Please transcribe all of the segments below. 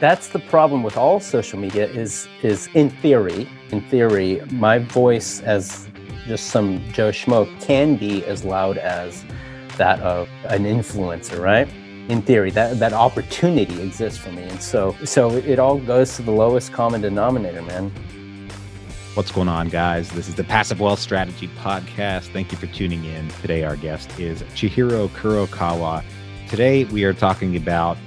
That's the problem with all social media is is in theory, in theory, my voice as just some Joe Schmo can be as loud as that of an influencer, right? In theory, that, that opportunity exists for me. And so so it all goes to the lowest common denominator, man. What's going on, guys? This is the Passive Wealth Strategy Podcast. Thank you for tuning in. Today, our guest is Chihiro Kurokawa. Today, we are talking about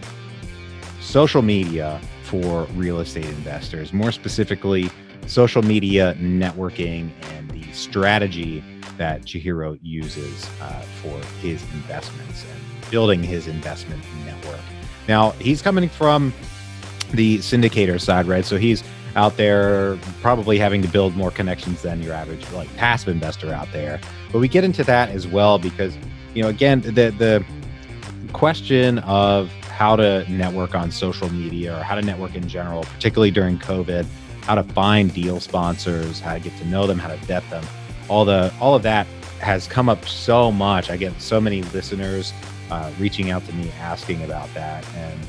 social media for real estate investors, more specifically, social media networking and the strategy that Chihiro uses uh, for his investments and building his investment network. Now, he's coming from the syndicator side, right? So he's out there probably having to build more connections than your average like passive investor out there. But we get into that as well because, you know, again, the the question of how to network on social media or how to network in general, particularly during COVID, how to find deal sponsors, how to get to know them, how to vet them. All the all of that has come up so much. I get so many listeners uh, reaching out to me asking about that, and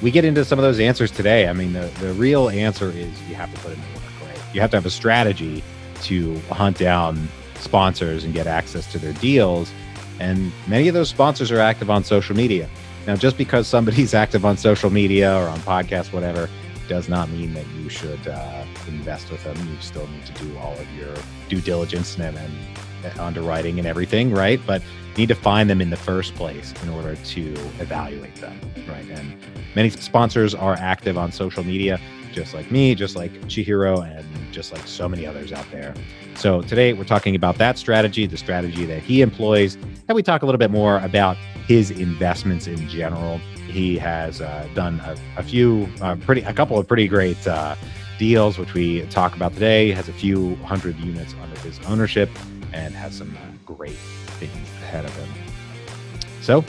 we get into some of those answers today. I mean, the the real answer is you have to put in the work. Right? You have to have a strategy to hunt down sponsors and get access to their deals. And many of those sponsors are active on social media. Now, just because somebody's active on social media or on podcasts, whatever, does not mean that you should uh, invest with them. You still need to do all of your due diligence and, and underwriting and everything, right? But you need to find them in the first place in order to evaluate them, right? And many sponsors are active on social media, just like me, just like Chihiro, and just like so many others out there. So today we're talking about that strategy, the strategy that he employs, and we talk a little bit more about his investments in general. He has uh, done a, a few, uh, pretty, a couple of pretty great uh, deals, which we talk about today. He has a few hundred units under his ownership and has some uh, great things ahead of him. So,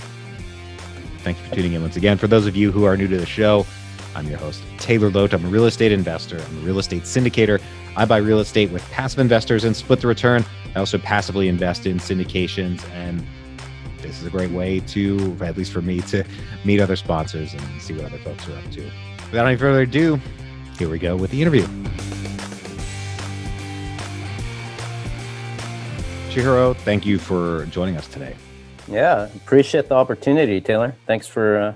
thank you for tuning in once again. For those of you who are new to the show, I'm your host, Taylor Loht. I'm a real estate investor. I'm a real estate syndicator. I buy real estate with passive investors and split the return. I also passively invest in syndications and this is a great way to, at least for me, to meet other sponsors and see what other folks are up to. Without any further ado, here we go with the interview. Chihiro, thank you for joining us today. Yeah, appreciate the opportunity, Taylor. Thanks for uh,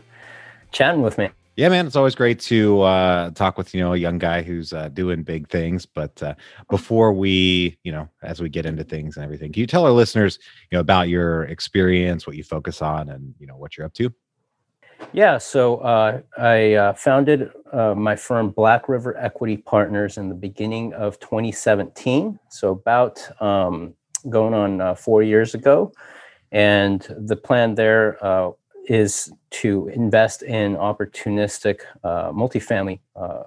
chatting with me. Yeah, man, it's always great to uh, talk with you know a young guy who's uh, doing big things. But uh, before we, you know, as we get into things and everything, can you tell our listeners, you know, about your experience, what you focus on, and you know what you're up to? Yeah, so uh, I uh, founded uh, my firm Black River Equity Partners in the beginning of 2017. So about um, going on four years ago, and the plan there is to invest in opportunistic uh, multifamily uh, uh,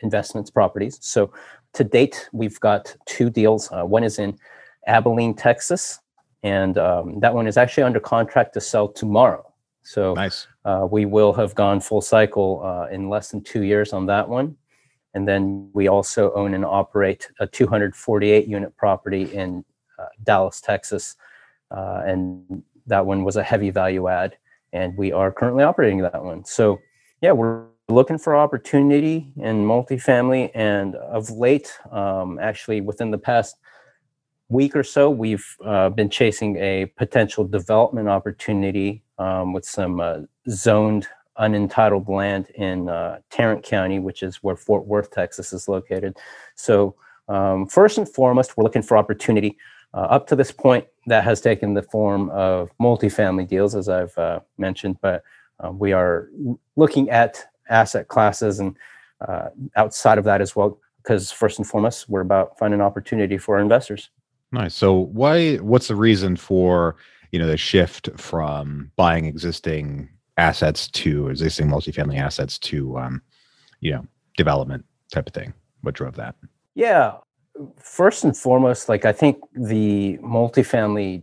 investments properties. So to date, we've got two deals. Uh, one is in Abilene, Texas, and um, that one is actually under contract to sell tomorrow. So nice. Uh, we will have gone full cycle uh, in less than two years on that one. And then we also own and operate a 248 unit property in Dallas, Texas. and that one was a heavy value add and we are currently operating that one. So, yeah, we're looking for opportunity in multifamily, and of late, um, actually within the past week or so, we've uh, been chasing a potential development opportunity um, with some uh, zoned unentitled land in uh, Tarrant County, which is where Fort Worth, Texas is located. So, um, first and foremost, we're looking for opportunity. Uh, up to this point, that has taken the form of multifamily deals, as I've uh, mentioned, but uh, we are looking at asset classes and uh, outside of that as well, because first and foremost, we're about finding opportunity for our investors. Nice. So, why? What's the reason for you know the shift from buying existing assets to existing multifamily assets to um, you know development type of thing? What drove that? Yeah, first and foremost, like I think the multifamily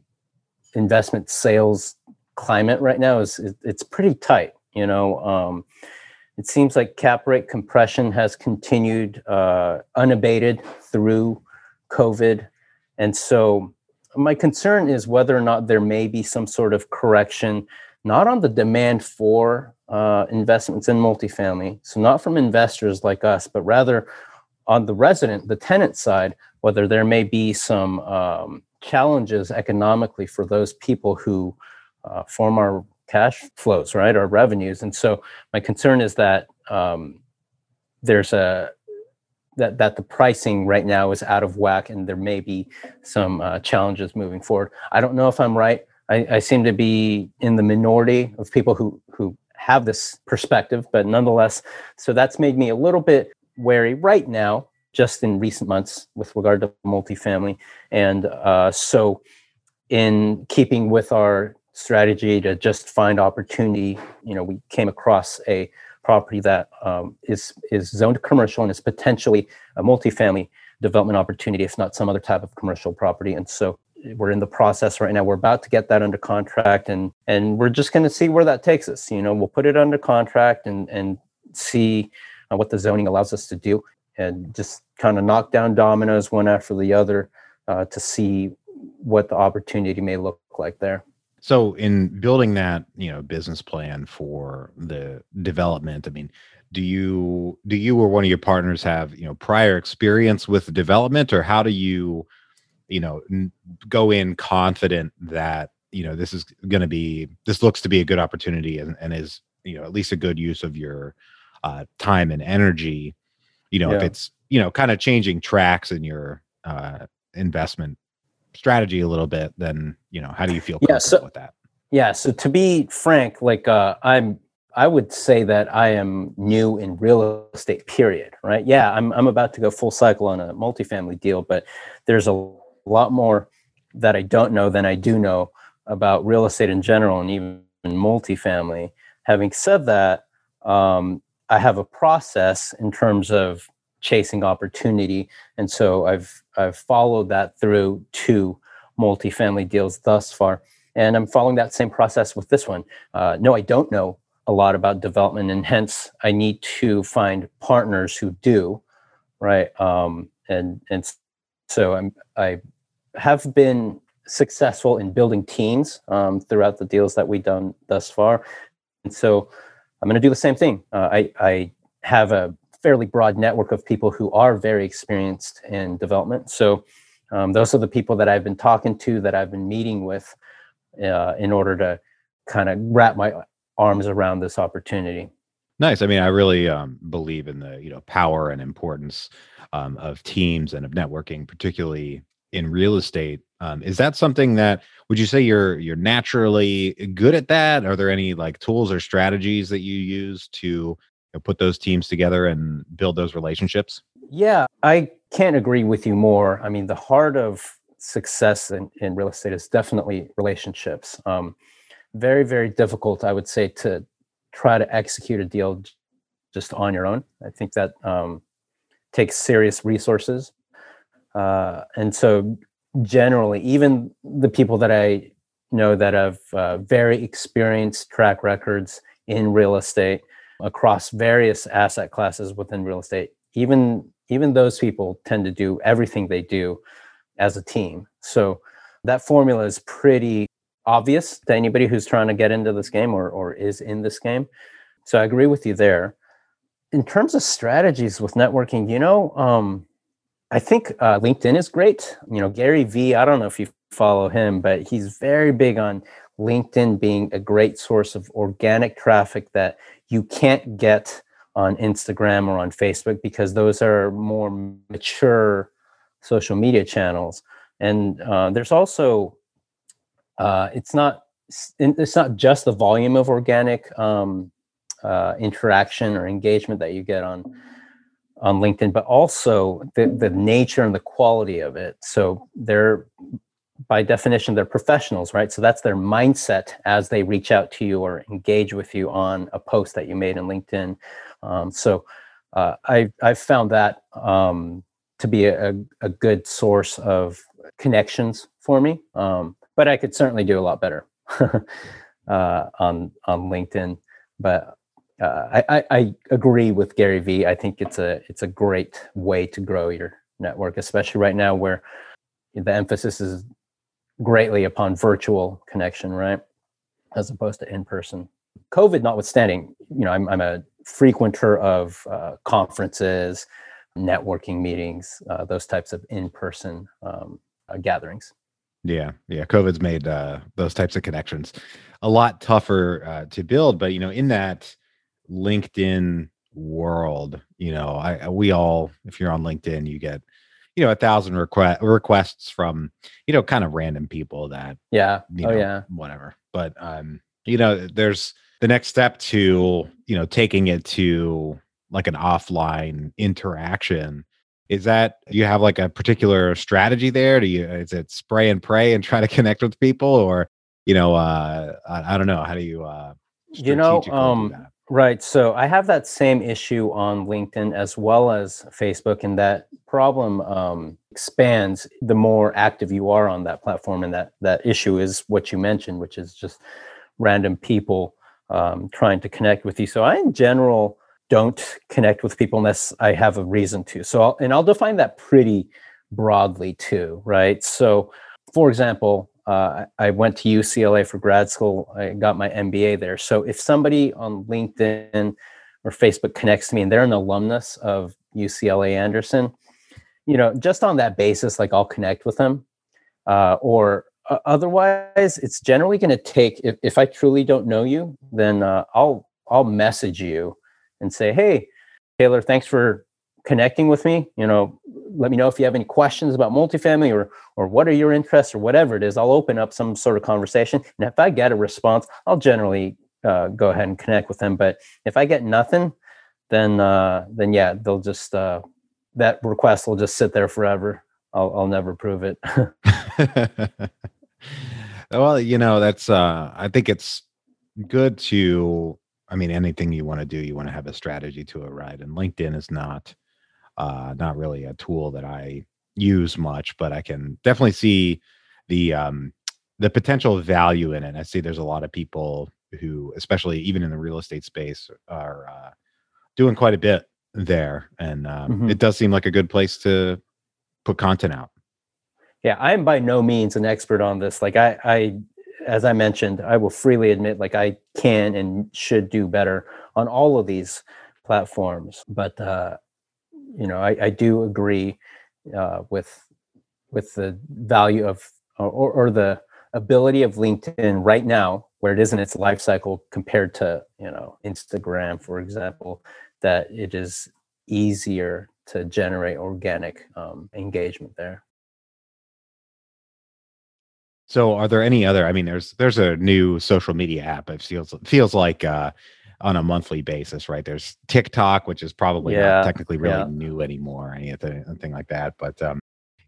investment sales climate right now is it's pretty tight. You know, um, it seems like cap rate compression has continued uh, unabated through COVID, and so my concern is whether or not there may be some sort of correction, not on the demand for uh, investments in multifamily. So not from investors like us, but rather on the resident, the tenant side, whether there may be some um, challenges economically for those people who uh, form our cash flows, right, our revenues. And so my concern is that um, there's a that that the pricing right now is out of whack, and there may be some uh, challenges moving forward. I don't know if I'm right. I, I seem to be in the minority of people who who have this perspective, but nonetheless, so that's made me a little bit wary right now, just in recent months with regard to multifamily, and uh, so in keeping with our strategy to just find opportunity, you know, we came across a property that um, is is zoned commercial and is potentially a multifamily development opportunity, if not some other type of commercial property. And so we're in the process right now. We're about to get that under contract, and and we're just going to see where that takes us. You know, we'll put it under contract and and see uh, what the zoning allows us to do, and just kind of knock down dominoes one after the other uh, to see what the opportunity may look like there. So in building that, you know, business plan for the development, I mean, do you do you or one of your partners have, you know, prior experience with development or how do you, you know, n- go in confident that, you know, this is going to be this looks to be a good opportunity and, and is, you know, at least a good use of your uh, time and energy, you know, if it's, you know, kind of changing tracks in your uh investment strategy a little bit, then, you know, how do you feel Yeah, comfortable so- with that? Yeah. So to be frank, like uh, I'm, I would say that I am new in real estate. Period. Right. Yeah. I'm I'm about to go full cycle on a multifamily deal, but there's a lot more that I don't know than I do know about real estate in general and even multifamily. Having said that, um, I have a process in terms of chasing opportunity, and so I've I've followed that through two multifamily deals thus far and I'm following that same process with this one. Uh, no, I don't know a lot about development, and hence I need to find partners who do, right? Um, and and so I'm I have been successful in building teams um, throughout the deals that we've done thus far, and so I'm going to do the same thing. Uh, I I have a fairly broad network of people who are very experienced in development. So um, those are the people that I've been talking to, that I've been meeting with uh, in order to kind of wrap my arms around this opportunity. Nice. I mean, I really um, believe in the you know power and importance um, of teams and of networking, particularly in real estate. Um, is that something that would you say you're you're naturally good at that? Are there any like tools or strategies that you use to you know, put those teams together and build those relationships? Yeah, I can't agree with you more. I mean, the heart of success in, in real estate is definitely relationships. Um, very, very difficult, I would say, to try to execute a deal just on your own. I think that um, takes serious resources. Uh, and so, generally, even the people that I know that have uh, very experienced track records in real estate across various asset classes within real estate, even even those people tend to do everything they do as a team. So that formula is pretty obvious to anybody who's trying to get into this game or, or is in this game. So I agree with you there. In terms of strategies with networking, you know, um, I think uh, LinkedIn is great. You know, Gary Vee, I don't know if you follow him, but he's very big on LinkedIn being a great source of organic traffic that you can't get on Instagram or on Facebook because those are more mature social media channels. And uh, there's also uh, it's not it's not just the volume of organic um, uh, interaction or engagement that you get on on LinkedIn, but also the, the nature and the quality of it. So they're by definition they're professionals, right? So that's their mindset as they reach out to you or engage with you on a post that you made in LinkedIn. Um, so uh, I I've found that um, to be a, a good source of connections for me. Um, but I could certainly do a lot better uh, on on LinkedIn. But uh, I, I, agree with Gary Vee. I think it's a it's a great way to grow your network, especially right now where the emphasis is greatly upon virtual connection, right, as opposed to in person. COVID notwithstanding, you know, I'm, I'm a frequenter of uh, conferences, networking meetings, uh, those types of in-person um, uh, gatherings. Yeah, yeah. COVID's made uh, those types of connections a lot tougher to build. But you know, in that LinkedIn world, you know, I we all, if you're on LinkedIn, you get you know a thousand request requests from you know kind of random people that yeah. you oh know, yeah. whatever. But um you know there's the next step to you know taking it to like an offline interaction is that you have like a particular strategy there? Do you is it spray and pray and try to connect with people or you know uh i, I don't know how do you uh you know um that? Right so i have that same issue on linkedin as well as facebook and that problem um, expands the more active you are on that platform and that that issue is what you mentioned which is just random people um, trying to connect with you. So i in general don't connect with people unless i have a reason to. So I'll, and i'll define that pretty broadly too right? So for example uh, I went to UCLA for grad school. I got my MBA there. So if somebody on LinkedIn or Facebook connects to me and they're an alumnus of UCLA Anderson, you know, just on that basis, like I'll connect with them. Uh, or uh, otherwise, it's generally going to take. If, if I truly don't know you, then uh, I'll I'll message you and say, "Hey, Taylor, thanks for connecting with me you know let me know if you have any questions about multifamily or or what are your interests or whatever it is i'll open up some sort of conversation. And if i get a response i'll generally uh, go ahead and connect with them. But if i get nothing then uh, then yeah they'll just uh, that request will just sit there forever. I'll, I'll never prove it. Well you know that's uh i think it's good to i mean anything you want to do you want to have a strategy to it right? And linkedin is not uh not really a tool that i use much but i can definitely see the um the potential value in it i see there's a lot of people who especially even in the real estate space are uh doing quite a bit there and um, Mhm. it does seem like a good place to put content out yeah i am by no means an expert on this like i i as i mentioned i will freely admit like i can and should do better on all of these platforms but uh you know i, I do agree uh with with the value of or, or the ability of linkedin right now where it is in its life cycle compared to you know instagram for example that it is easier to generate organic um, engagement there. So are there any other I mean there's there's a new social media app it feels feels like uh on a monthly basis, right? There's TikTok, which is probably Yeah, not technically really yeah. new anymore, or anything, anything like that. But um,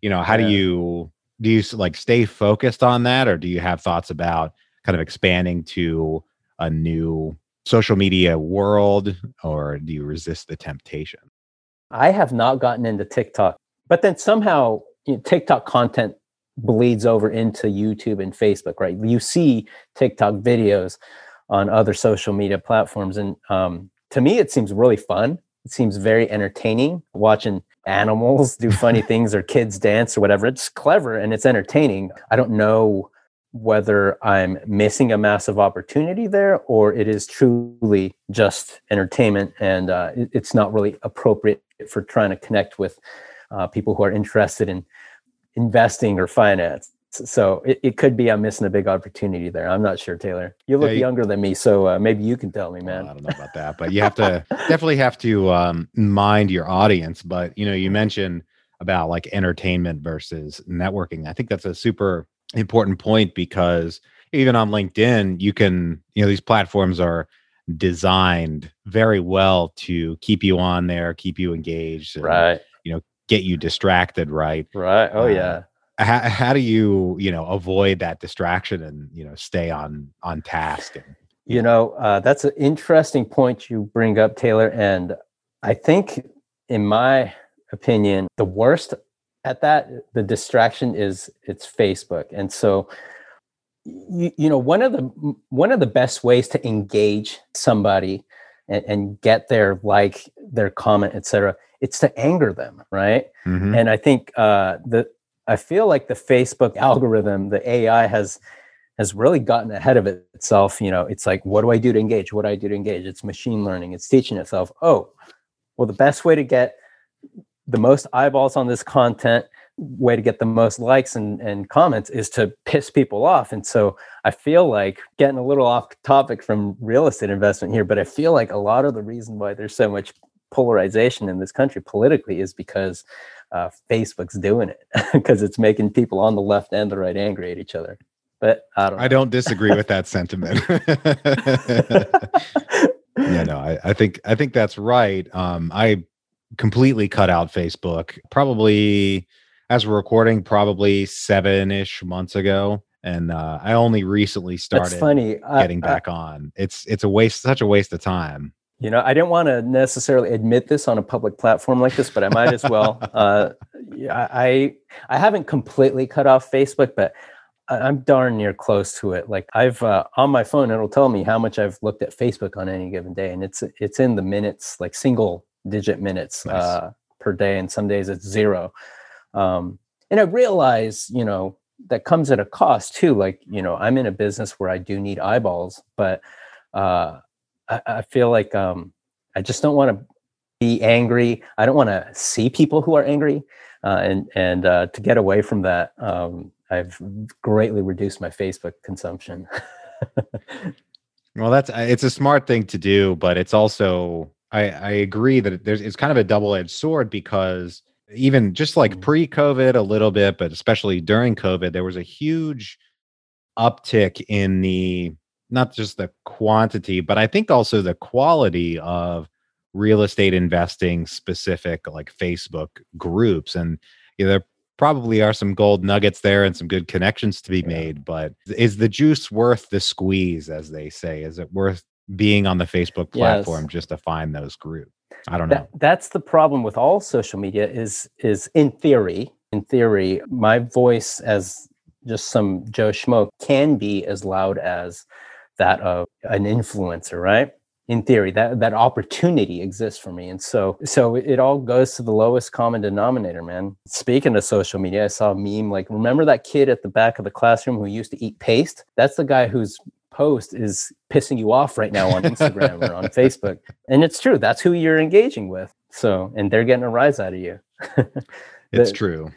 you know, how Yeah. do you do you like stay focused on that, or do you have thoughts about kind of expanding to a new social media world, or do you resist the temptation? I have not gotten into TikTok, but then somehow you know, TikTok content bleeds over into YouTube and Facebook, right? You see TikTok videos on other social media platforms, and um, to me, it seems really fun. It seems very entertaining watching animals do funny things or kids dance or whatever. It's clever and it's entertaining. I don't know whether I'm missing a massive opportunity there or it is truly just entertainment and uh, it's not really appropriate for trying to connect with uh, people who are interested in investing or finance. So it, it could be I'm missing a big opportunity there. I'm not sure, Taylor. You look Yeah, you- younger than me, so uh, maybe you can tell me, Well, man. I don't know about that, but you have to definitely have to um, mind your audience. But you know, you mentioned about like entertainment versus networking. I think that's a super important point because even on LinkedIn, you can you know these platforms are designed very well to keep you on there, keep you engaged, and Right, You know, get you distracted. Right? right. Oh Uh, yeah. How, how do you you know avoid that distraction and you know stay on on task? And, You know, uh, that's an interesting point you bring up, Taylor. And I think, in my opinion, the worst at that, the distraction is it's Facebook. And so, you, you know, one of the one of the best ways to engage somebody and, and get their like, their comment, etc., it's to anger them, right? Mhm. and i think uh, the i feel like the facebook algorithm the ai has has really gotten ahead of it itself. You know, it's like, what do I do to engage? What do I do to engage? It's machine learning. It's teaching itself, oh, well, the best way to get the most eyeballs on this content, way to get the most likes and, and comments is to piss people off. And so I feel like getting a little off topic from real estate investment here, but I feel like a lot of the reason why there's so much polarization in this country politically is because uh, Facebook's doing it because it's making people on the left and the right angry at each other. But I don't. I don't disagree with that sentiment. yeah, no, I, I, think I think that's right. Um, I completely cut out Facebook probably as we're recording, probably seven ish months ago. And uh, I only recently started That's funny. getting I, back I, on. It's it's a waste, such a waste of time. You know, I didn't want to necessarily admit this on a public platform like this, but I might as well. uh, I I haven't completely cut off Facebook, but I'm darn near close to it. Like I've uh, on my phone, it'll tell me how much I've looked at Facebook on any given day, and it's it's in the minutes, like single digit minutes nice. uh, per day, and some days it's zero. Um, and I realize, you know, that comes at a cost too. Like you know, I'm in a business where I do need eyeballs, but uh, I, I feel like um, I just don't want to be angry. I don't want to see people who are angry, uh, and and uh, to get away from that, um, I've greatly reduced my Facebook consumption. well, that's it's a smart thing to do, but it's also I, I agree that there's it's kind of a double edged sword because even just like mm. pre COVID a little bit, but especially during COVID, there was a huge uptick in the not just the quantity, but I think also the quality of real estate investing specific like Facebook groups. And you know, there probably are some gold nuggets there and some good connections to be yeah. made. But is the juice worth the squeeze, as they say? Is it worth being on the Facebook platform yes. just to find those groups? I don't know. That, that's the problem with all social media is is in theory, in theory, my voice as just some Joe Schmo can be as loud as that of an influencer, right? In theory, that that opportunity exists for me, and so so it all goes to the lowest common denominator, man. Speaking of social media, I saw a meme like, remember that kid at the back of the classroom who used to eat paste? That's the guy whose post is pissing you off right now on Instagram or on Facebook. And it's true. That's who you're engaging with. So, and they're getting a rise out of you. the, it's true.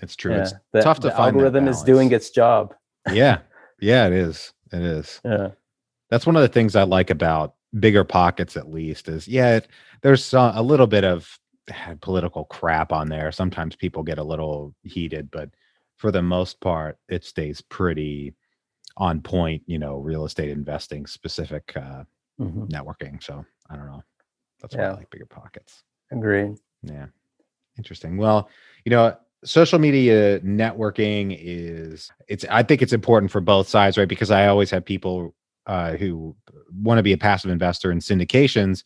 It's true. Yeah, it's the, tough to the find. Algorithm is doing its job. yeah. Yeah, it is. It is. Yeah. That's one of the things I like about BiggerPockets, at least, is yeah, it, there's some, a little bit of political crap on there. Sometimes people get a little heated, but for the most part, it stays pretty on point, you know, real estate investing specific uh, mm-hmm. networking. So I don't know. That's why yeah. I like BiggerPockets. Agreed. Yeah. Interesting. Well, you know, social media networking is it's I think it's important for both sides, right? Because I always have people uh, who want to be a passive investor in syndications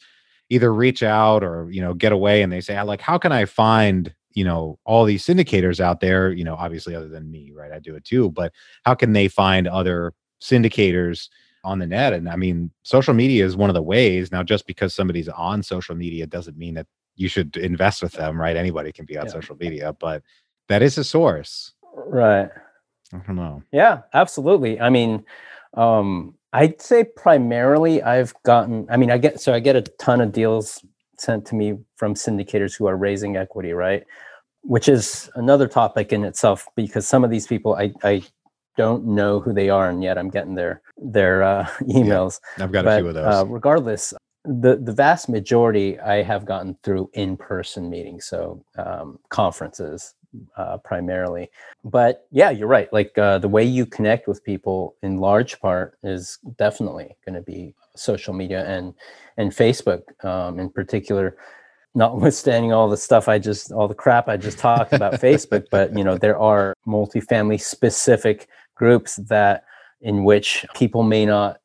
either reach out or you know get away and they say like how can i find you know all these syndicators out there? You know obviously other than me right? I do it too but how can they find other syndicators on the net? And i mean social media is one of the ways. Now just because somebody's on social media doesn't mean that you should invest with them right? Anybody can be on yeah. social media but that is a source right i don't know yeah absolutely i mean um i'd say primarily i've gotten i mean i get so i get a ton of deals sent to me from syndicators who are raising equity, right? Which is another topic in itself because some of these people I, I don't know who they are, and yet I'm getting their their uh, emails. Yeah, I've got but, a few of those. Uh, regardless, the the vast majority I have gotten through in person meetings, so um, conferences uh, primarily. But yeah, you're right. Like uh, the way you connect with people, in large part, is definitely going to be social media and and Facebook um, in particular. Notwithstanding all the stuff I just, all the crap I just talked about Facebook, but you know there are multifamily specific groups that in which people may not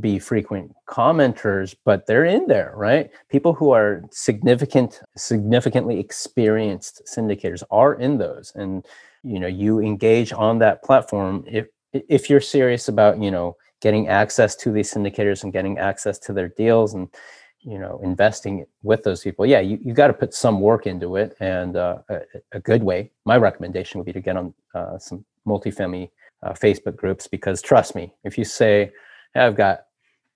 be frequent commenters but they're in there right? People who are significant significantly experienced syndicators are in those. And you know you engage on that platform. If if you're serious about you know getting access to these syndicators and getting access to their deals and you know investing with those people yeah you, you got to put some work into it. And uh, a, a, good way my recommendation would be to get on uh, some multifamily uh, Facebook groups because trust me, if you say, hey, I've got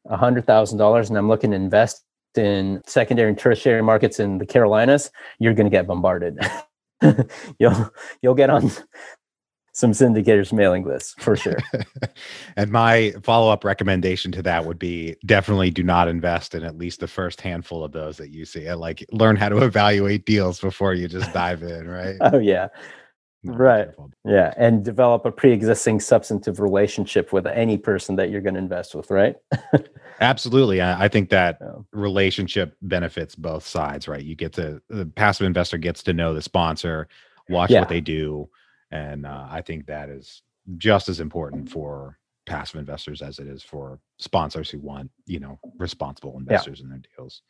$100,000 and I'm looking to invest in secondary and tertiary markets in the Carolinas, you're going to get bombarded. you'll you'll get on some syndicators mailing lists for sure. and my follow-up recommendation to that would be definitely do not invest in at least the first handful of those that you see. Like learn how to evaluate deals before you just dive in, right? oh yeah. Right. Yeah, and develop a pre-existing substantive relationship with any person that you're going to invest with, right? Absolutely. I, I think that yeah. relationship benefits both sides, right? You get to the passive investor gets to know the sponsor, watch yeah. what they do, and uh, I think that is just as important for passive investors as it is for sponsors who want, you know, responsible investors yeah. in their deals.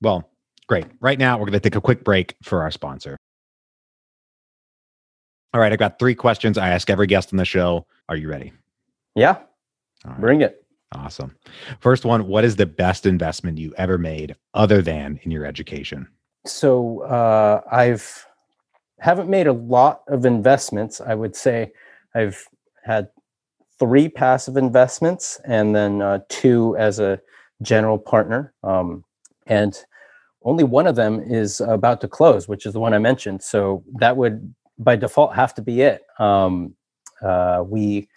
Well, great. Right now, we're going to take a quick break for our sponsor. All right, I've got three questions I ask every guest on the show. Are you ready? Yeah. Right. Bring it. Awesome. First one, what is the best investment you ever made other than in your education? So, uh, I've haven't made a lot of investments. I would say I've had three passive investments and then uh, two as a general partner. Um, and only one of them is about to close, which is the one I mentioned. So that would by default have to be it. Um, uh, we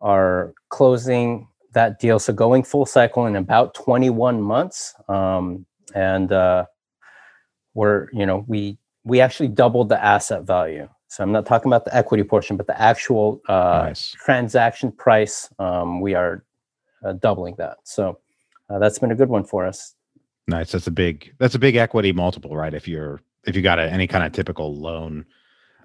are closing that deal. So going full cycle in about 21 months. Um, and uh, we're, you know, we we actually doubled the asset value. So I'm not talking about the equity portion, but the actual uh, nice. transaction price. Um, we are uh, doubling that. So uh, that's been a good one for us. Nice. That's a big. That's a big equity multiple, right? If you're if you got a, any kind of typical loan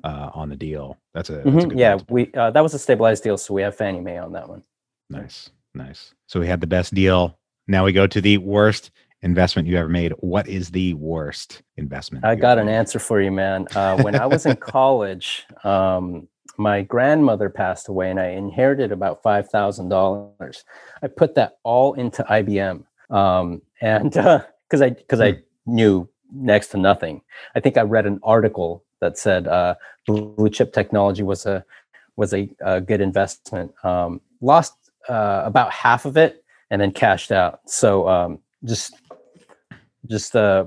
uh, on the deal, that's a, mm-hmm. that's a yeah. We uh, that was a stabilized deal, so we have Fannie Mae on that one. Nice, nice. So we had the best deal. Now we go to the worst investment you ever made. What is the worst investment? I got an made? answer for you, man. Uh, when I was in college, um, my grandmother passed away and I inherited about $5,000. I put that all into IBM. Um, and because uh, I, because hmm. I knew next to nothing, I think I read an article that said uh, blue chip technology was a, was a, a good investment. Um, lost uh, about half of it and then cashed out. So um, just just uh,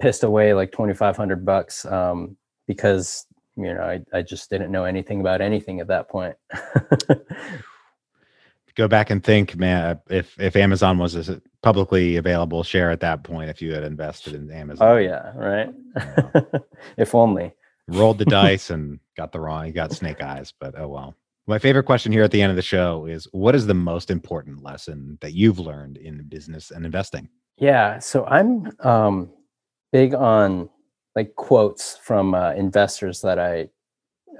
pissed away like 2,500 bucks um, because, you know, I, I just didn't know anything about anything at that point. Go back and think, man, if, if Amazon was a publicly available share at that point, if you had invested in Amazon. Oh yeah. Right. if only rolled the dice and got the wrong, you got snake eyes, but oh well. My favorite question here at the end of the show is what is the most important lesson that you've learned in business and investing? Yeah, so I'm um, big on like quotes from uh, investors that I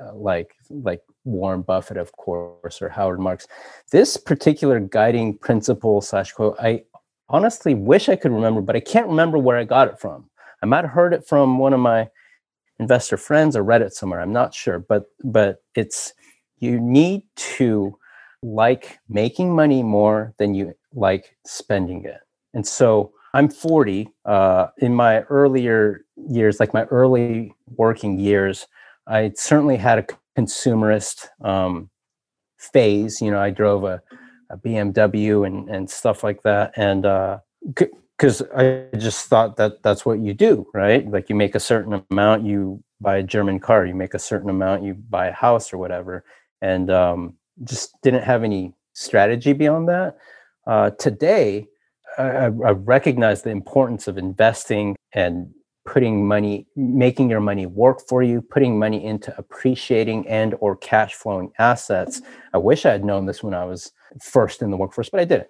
uh, like, like Warren Buffett, of course, or Howard Marks. This particular guiding principle slash quote, I honestly wish I could remember, but I can't remember where I got it from. I might have heard it from one of my investor friends or read it somewhere. I'm not sure, but but it's you need to like making money more than you like spending it. And so I'm 40. Uh, in my earlier years, like my early working years, I certainly had a consumerist um, phase. You know, I drove a, a, BMW and, and stuff like that. And because I just thought that that's what you do, right? Like you make a certain amount, you buy a German car, you make a certain amount, you buy a house or whatever. And um, just didn't have any strategy beyond that. Uh, today, I, I recognize the importance of investing and putting money making your money work for you putting money into appreciating and or cash flowing assets i wish i had known this when i was first in the workforce but i didn't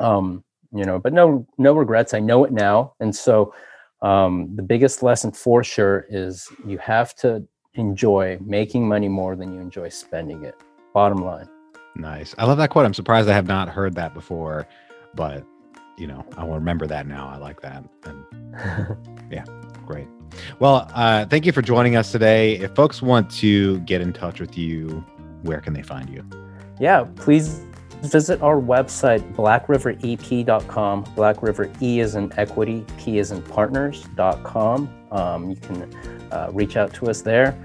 um, you know but no no regrets i know it now and so um, the biggest lesson for sure is you have to enjoy making money more than you enjoy spending it bottom line nice i love that quote i'm surprised i have not heard that before but you know, I will remember that now. I like that. And yeah, great. Well, uh, thank you for joining us today. If folks want to get in touch with you, where can they find you? Yeah, please visit our website, blackriverep.com. Black River E is in equity, P is in partners.com. Um, you can uh, reach out to us there.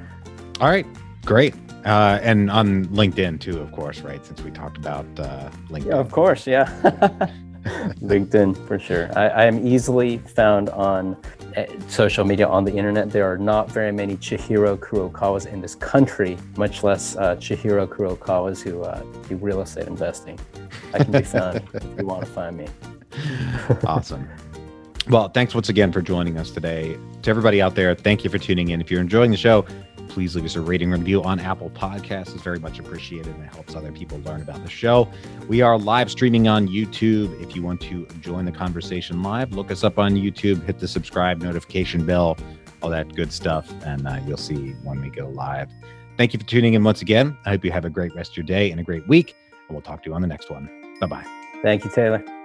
All right. Great. Uh, and on LinkedIn too, of course, right? Since we talked about uh, LinkedIn. Yeah, of course. Yeah. LinkedIn for sure. I, I, am easily found on uh, social media on the internet. There are not very many Chihiro Kurokawas in this country, much less uh, Chihiro Kurokawas who uh, do real estate investing. I can be found if you want to find me. awesome. Well, thanks once again for joining us today. To everybody out there, thank you for tuning in. If you're enjoying the show, please leave us a rating review on Apple Podcasts. It's very much appreciated and it helps other people learn about the show. We are live streaming on YouTube. If you want to join the conversation live, look us up on YouTube, hit the subscribe notification bell, all that good stuff, and uh, you'll see when we go live. Thank you for tuning in once again. I hope you have a great rest of your day and a great week, and we'll talk to you on the next one. Bye bye. Thank you, Taylor.